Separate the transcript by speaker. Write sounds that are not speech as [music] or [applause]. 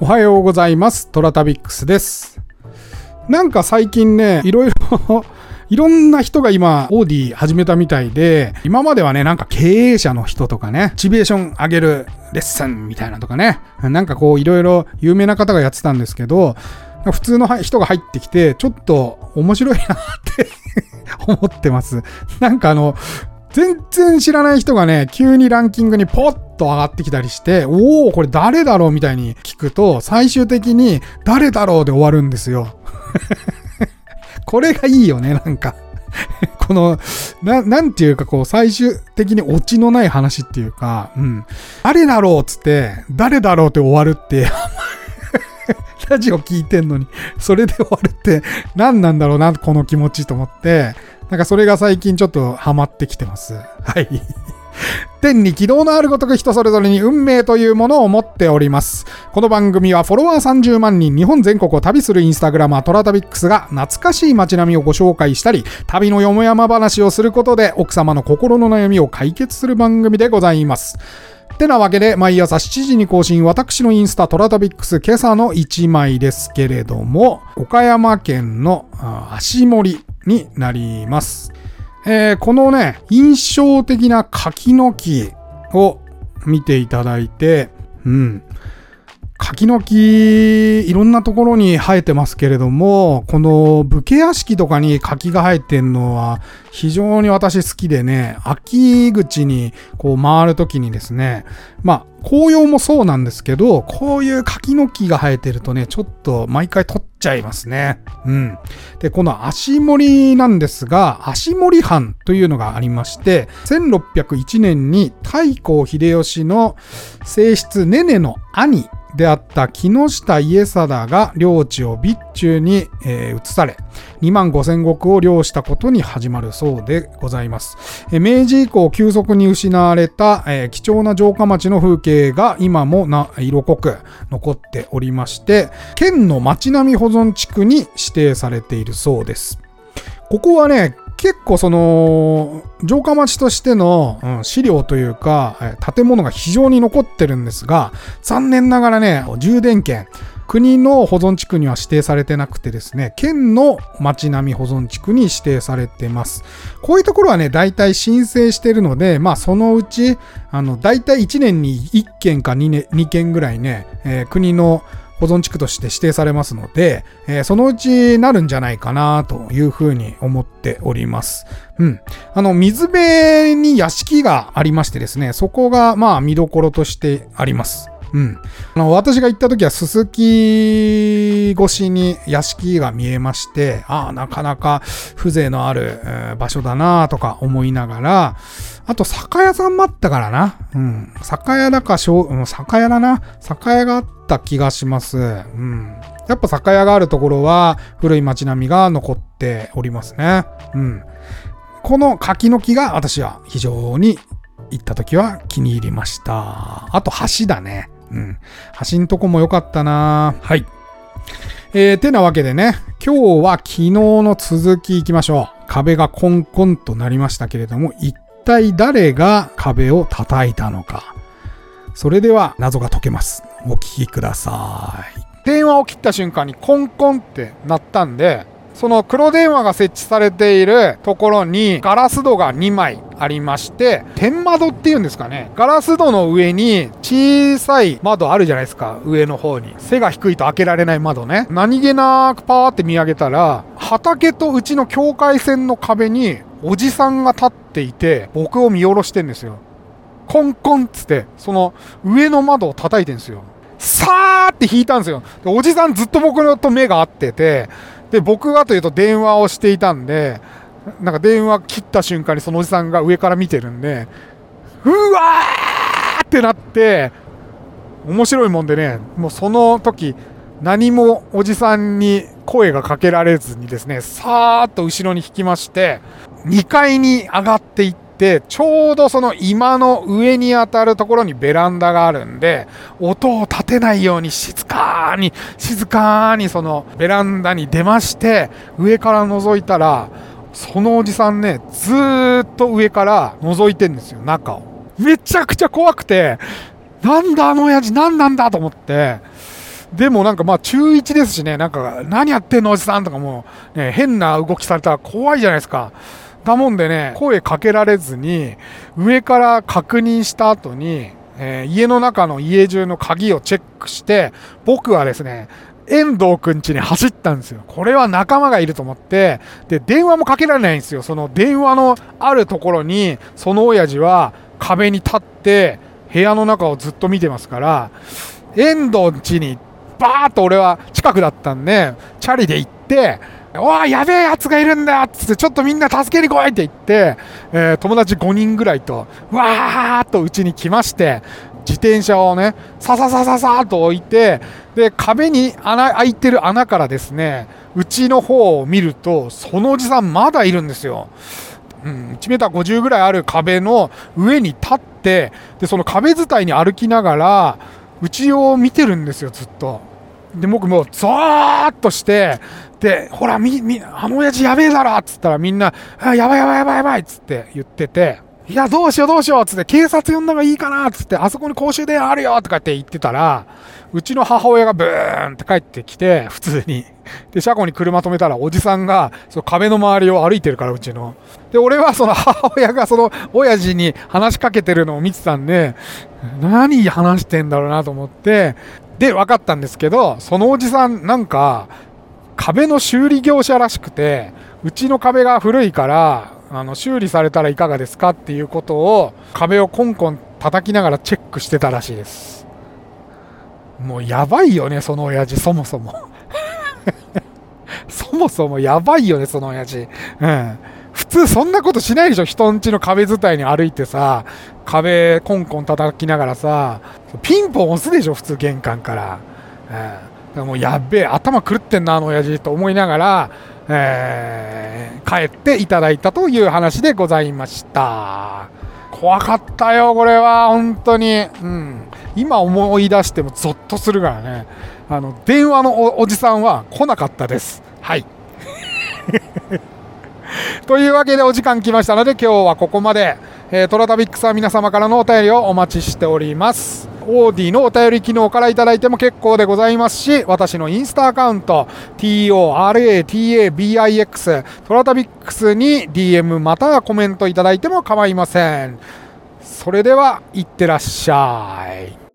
Speaker 1: おはようございます。トラタビックスです。なんか最近ね、いろいろ [laughs] いろんな人が今、オーディ始めたみたいで、今まではね、なんか経営者の人とかね、モチベーション上げるレッスンみたいなとかね、なんかこういろいろ有名な方がやってたんですけど、普通の人が入ってきて、ちょっと面白いなって [laughs] 思ってます。なんかあの、全然知らない人がね、急にランキングにポッと上がってきたりして、おお、これ誰だろうみたいに聞くと、最終的に誰だろうで終わるんですよ。[laughs] これがいいよね、なんか。[laughs] この、な、なんていうかこう、最終的にオチのない話っていうか、うん。誰だろうっつって、誰だろうって終わるって、[laughs] ラジオ聞いてんのに、それで終わるって何なんだろうな、この気持ちと思って、なんかそれが最近ちょっとハマってきてます。はい。[laughs] 天に軌道のあるごとく人それぞれに運命というものを持っております。この番組はフォロワー30万人、日本全国を旅するインスタグラマートラタビックスが懐かしい街並みをご紹介したり、旅のよもやま話をすることで奥様の心の悩みを解決する番組でございます。てなわけで、毎朝7時に更新、私のインスタトラタビックス今朝の1枚ですけれども、岡山県のあ足森になります。えーこのね、印象的な柿の木を見ていただいて、うん。柿の木、いろんなところに生えてますけれども、この武家屋敷とかに柿が生えてんのは非常に私好きでね、秋口にこう回るときにですね、まあ紅葉もそうなんですけど、こういう柿の木が生えてるとね、ちょっと毎回撮っちゃいますね。うん。で、この足森なんですが、足森藩というのがありまして、1601年に太閤秀吉の正室ネネの兄であった木下家貞が領地を備中に、えー移され、2万5千石を領したことに始まるそうでございます。え明治以降急速に失われた、えー貴重な城下町の風景が今もな色濃く残っておりまして、県の町並み保存地区に指定されているそうです。ここはね、結構その、城下町としての、うん資料というか、建物が非常に残ってるんですが、残念ながらね、充電権、国の保存地区には指定されてなくてですね、県の町並み保存地区に指定されてます。こういうところはね、大体申請してるので、まあそのうち、あの、大体1年に1件か 2, ね2件ぐらいね、えー国の保存地区として指定されますので、えーそのうちなるんじゃないかなというふうに思っております。うん。あの、水辺に屋敷がありましてですね、そこがまあ見どころとしてあります。うん。あの、私が行った時は、すすき越しに屋敷が見えまして、ああ、なかなか風情のある、えー場所だなとか思いながら、あと、酒屋さんもあったからな。うん。酒屋だか、しょうう酒屋だな。酒屋があった気がします。うん。やっぱ酒屋があるところは、古い街並みが残っておりますね。うん。この柿の木が私は非常に行った時は気に入りました。あと橋だね。うん。橋んとこも良かったなはい。えー、てなわけでね、今日は昨日の続き行きましょう。壁がコンコンとなりましたけれども、一体誰が壁を叩いたのか。それでは謎が解けます。お聞きください。電話を切った瞬間にコンコンってなったんで、その黒電話が設置されているところにガラス戸が2枚ありまして、天窓っていうんですかね。ガラス戸の上に小さい窓あるじゃないですか。上の方に。背が低いと開けられない窓ね。何気なくパーって見上げたら、畑とうちの境界線の壁におじさんが立っていて、僕を見下ろしてんですよ。コンコンっつって、その上の窓を叩いてんですよ。さーって引いたんですよ。でおじさんずっと僕と目が合ってて、で、僕がというと電話をしていたんで、なんか電話切った瞬間にそのおじさんが上から見てるんで、うわーってなって、面白いもんでね、もうその時、何もおじさんに声がかけられずにですね、さーっと後ろに引きまして、2階に上がっていって、ちょうどその今の上に当たるところにベランダがあるんで、音を立てないように静かに、静かにそのベランダに出まして、上から覗いたら、そのおじさんね、ずーっと上から覗いてんですよ、中を。めちゃくちゃ怖くて、なんだあの親父何なんだと思って、でもなんかまあ中1ですしね、なんか何やってんのおじさんとかもう、ね、変な動きされたら怖いじゃないですか。だもんでね、声かけられずに、上から確認した後に、えー、家の中の家中の鍵をチェックして、僕はですね、遠藤くん家に走ったんですよ。これは仲間がいると思って、で、電話もかけられないんですよ。その電話のあるところに、その親父は壁に立って、部屋の中をずっと見てますから、遠藤家にバーッと俺は近くだったんで、チャリで行って、おい、やべえやつがいるんだっつって、ちょっとみんな助けに来いって言って、えー、友達5人ぐらいと、わーっとうちに来まして、自転車をね、さささささと置いて、で、壁に穴、開いてる穴からですね、うちの方を見ると、そのおじさんまだいるんですよ。うん、1 m 50ぐらいある壁の上に立って、で、その壁伝いに歩きながら、うちを見てるんですよ、ずっと。で、僕もう、ゾーッとして、で、ほら、み、み、あの親父やべえだろっつったらみんな、あ、やばいやばいやばいやばいっつって言ってて、いや、どうしようどうしようっつって、警察呼んだ方がいいかなっつって、あそこに公衆電話あるよとかって言ってたら、うちの母親がブーンって帰ってきて、普通に。で、車庫に車止めたら、おじさんが、その壁の周りを歩いてるから、うちの。で、俺はその母親がその親父に話しかけてるのを見てたんで、何話してんだろうなと思って、で、分かったんですけど、そのおじさん、なんか、壁の修理業者らしくて、うちの壁が古いから、あの修理されたらいかがですかっていうことを壁をコンコン叩きながらチェックしてたらしいです。もうやばいよねその親父そもそも。[laughs] そもそもやばいよねその親父。うん。普通そんなことしないでしょ人ん家の壁伝いに歩いてさ壁コンコン叩きながらさピンポン押すでしょ普通玄関から、うん、もうやっべえ頭狂ってんなあの親父と思いながらえー、帰っていただいたという話でございました。怖かったよ、これは、本当に。うん。今思い出してもゾッとするからね。あの、電話のおじさんは来なかったです。はい。[laughs] というわけでお時間来ましたので今日はここまで。えー、トラタビックスは皆様からのお便りをお待ちしております。オーディのお便り機能からいただいても結構でございますし、私のインスタアカウント、TORATABIX、トラタビックスに DM またはコメントいただいても構いません。それでは、いってらっしゃい。